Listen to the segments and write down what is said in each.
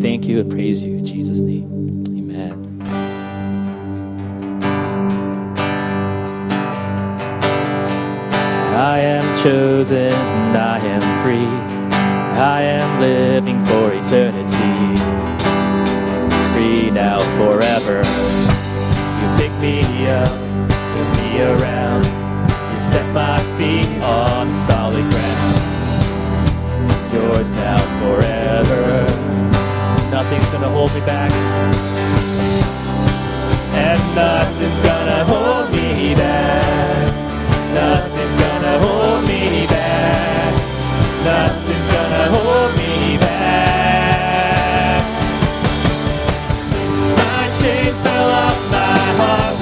thank you and praise you in Jesus' name. Amen. I am chosen, I am free, I am living for eternity. Free now forever. You pick me up, turn me around, you set my feet on solid ground. Yours now forever. Nothing's gonna hold me back. And nothing's gonna hold me back. Nothing's gonna hold me back. Nothing's gonna hold me back. My chains fell off my heart.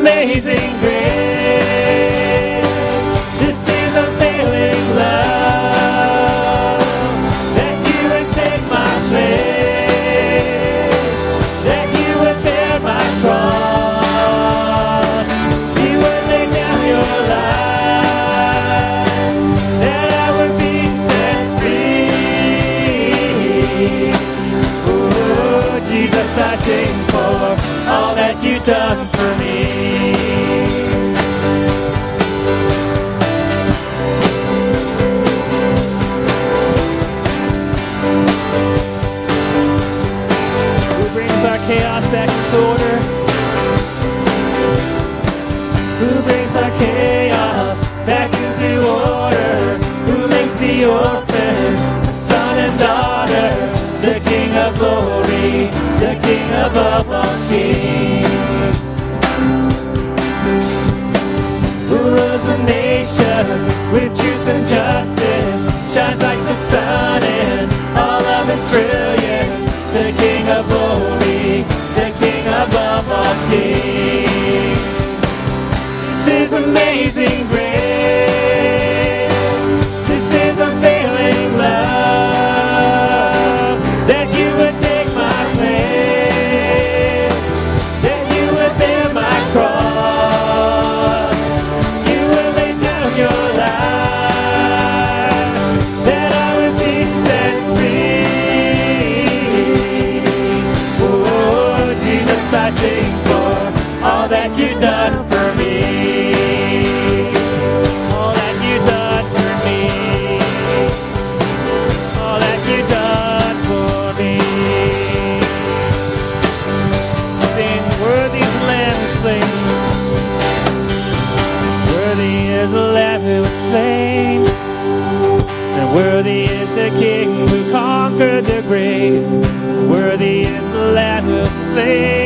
Amazing Makes the son and daughter? The King of glory, the King above all kings. Who rules the nations with truth and justice? Shines like the sun in all of its brilliance. The King of glory, the King above all kings. All that you've done for me. All that you've done for me. All that you've done for me. Sing, worthy is the Lamb slain. Worthy is the Lamb who was slain. And worthy is the King who conquered the grave. Worthy is the Lamb who was slain.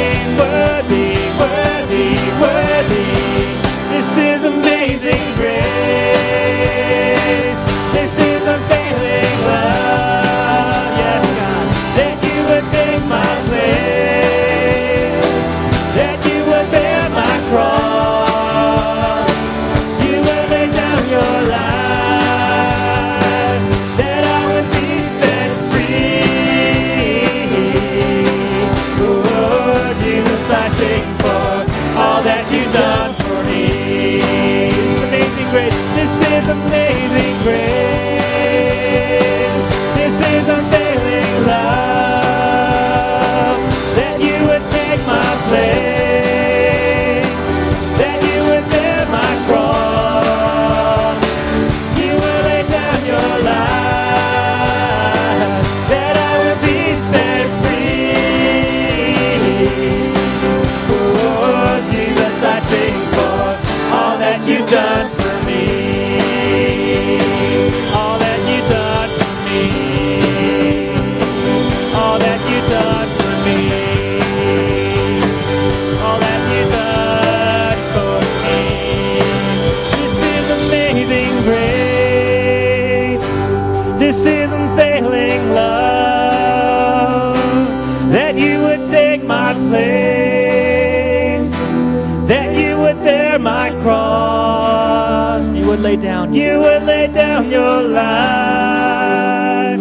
Lay down. You would lay down your life.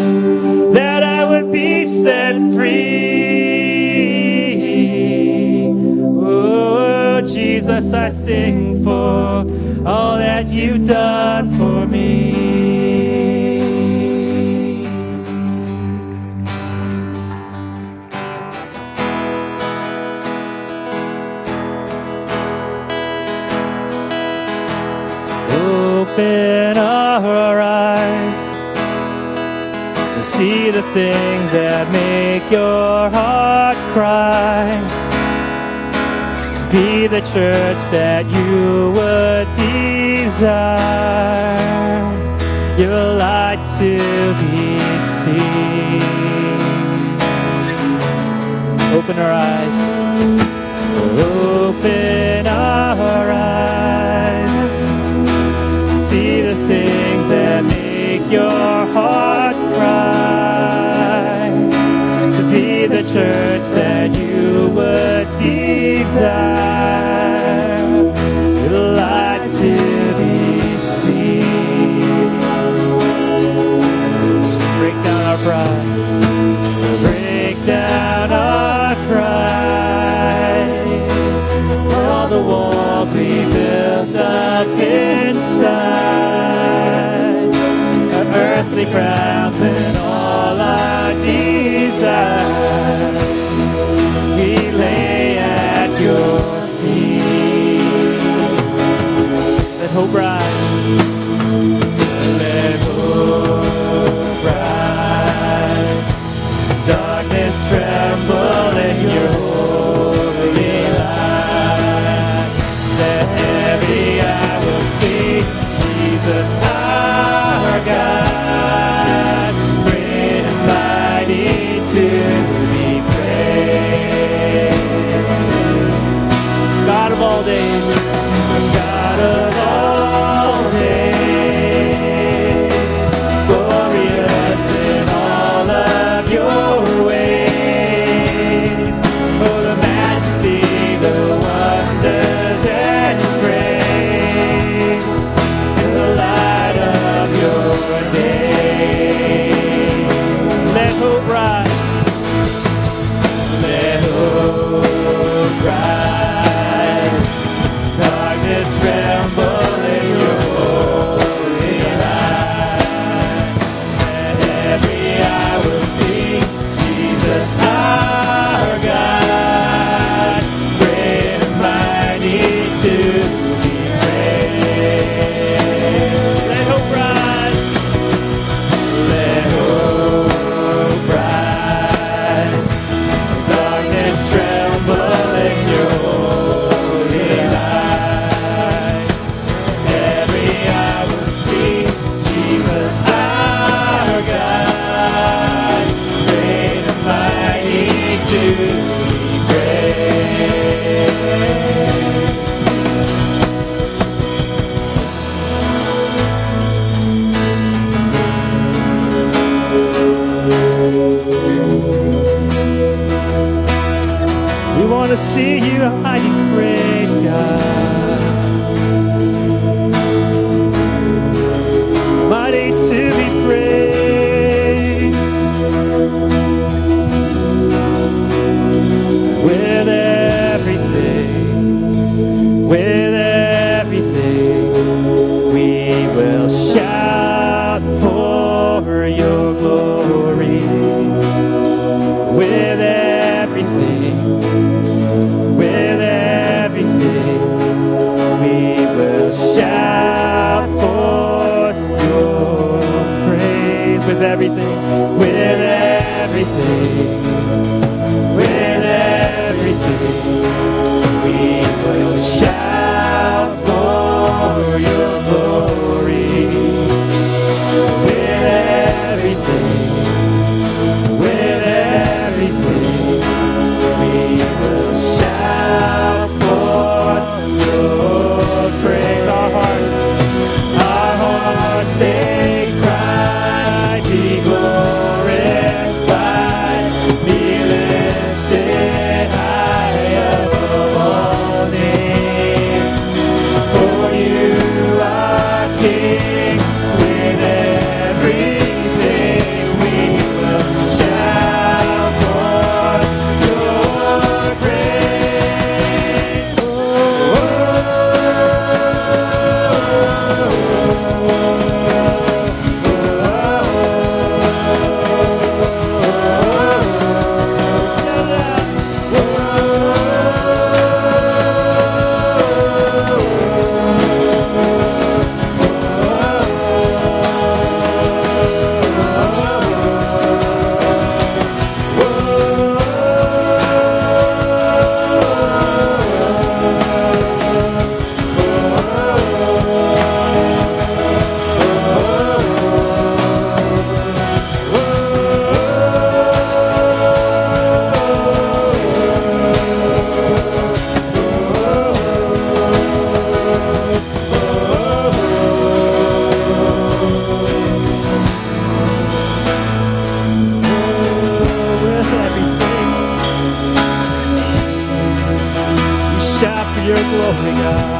That I would be set free. Oh, Jesus, I sing for all that you've done for me. Things that make your heart cry. To be the church that you would desire. your light to be seen. Open our eyes. Open crowns and all our desires. obrigado.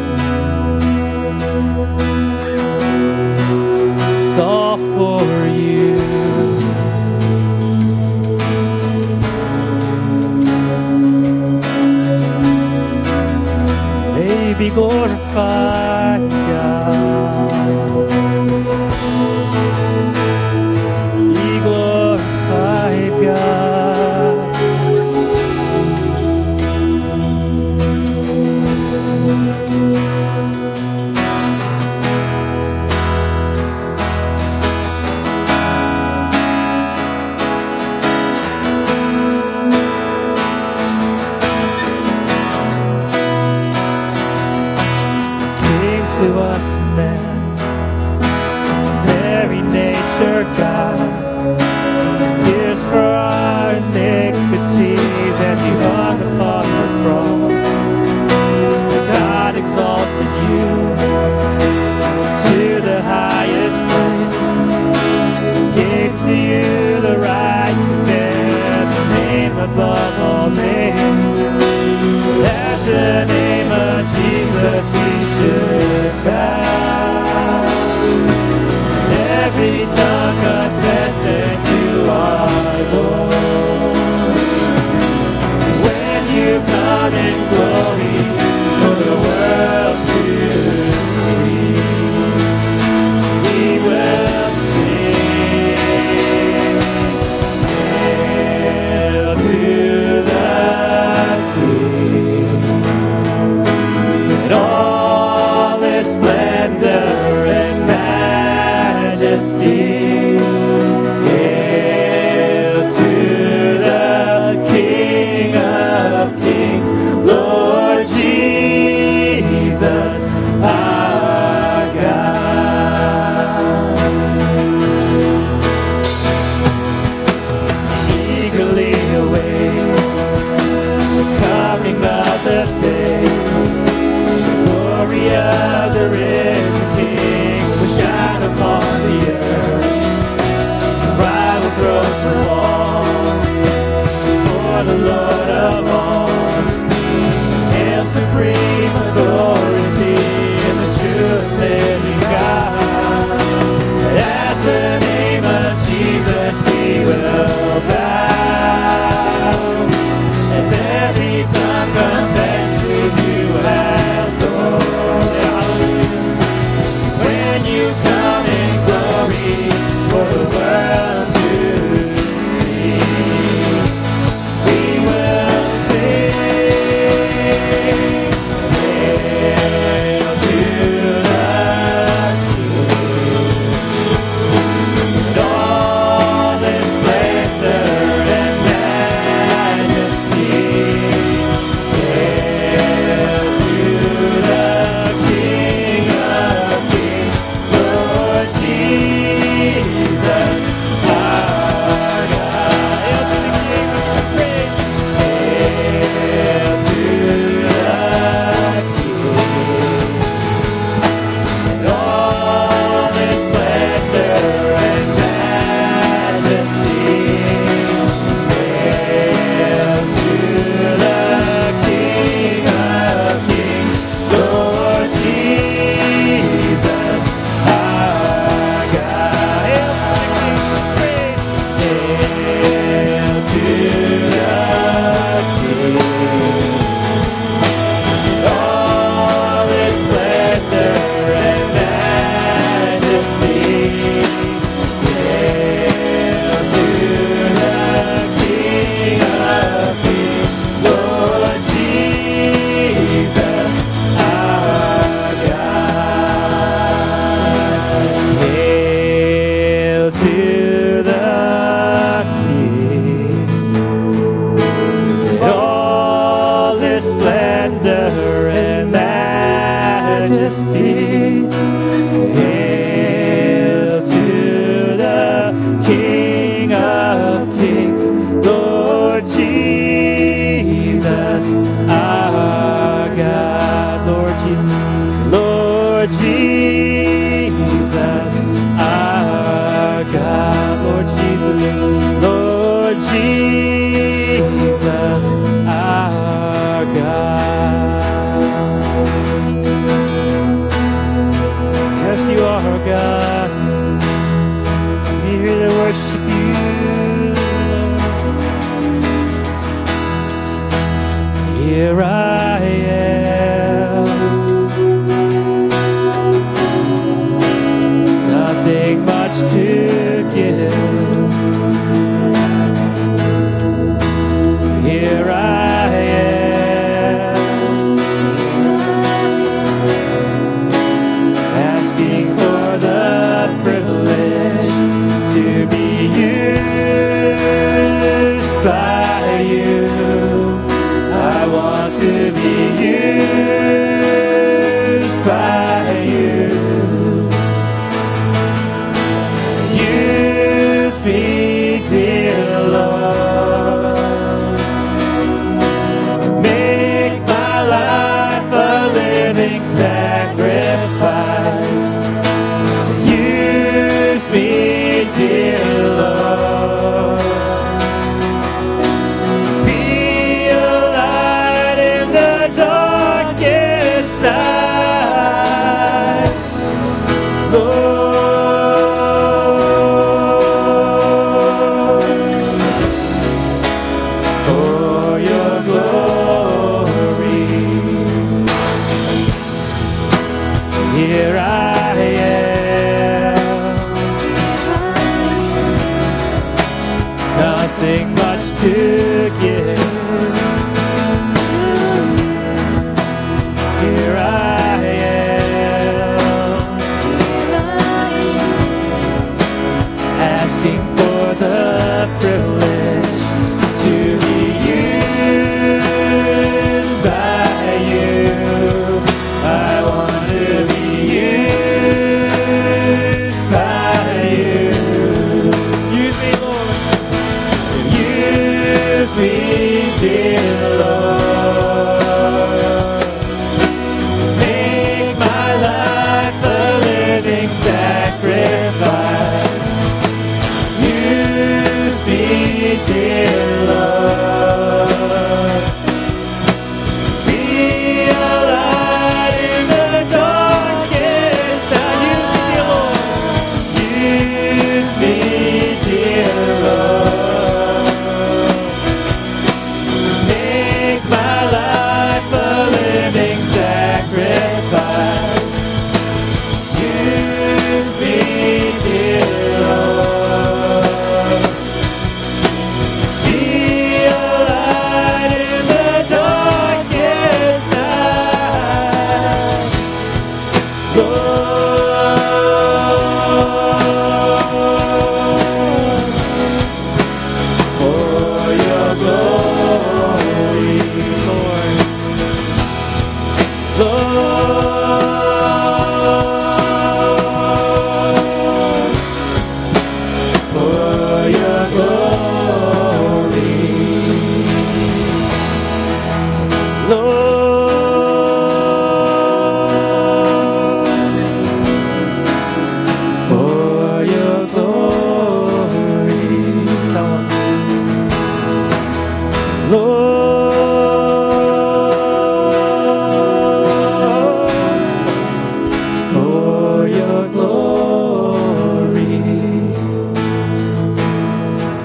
be glorified,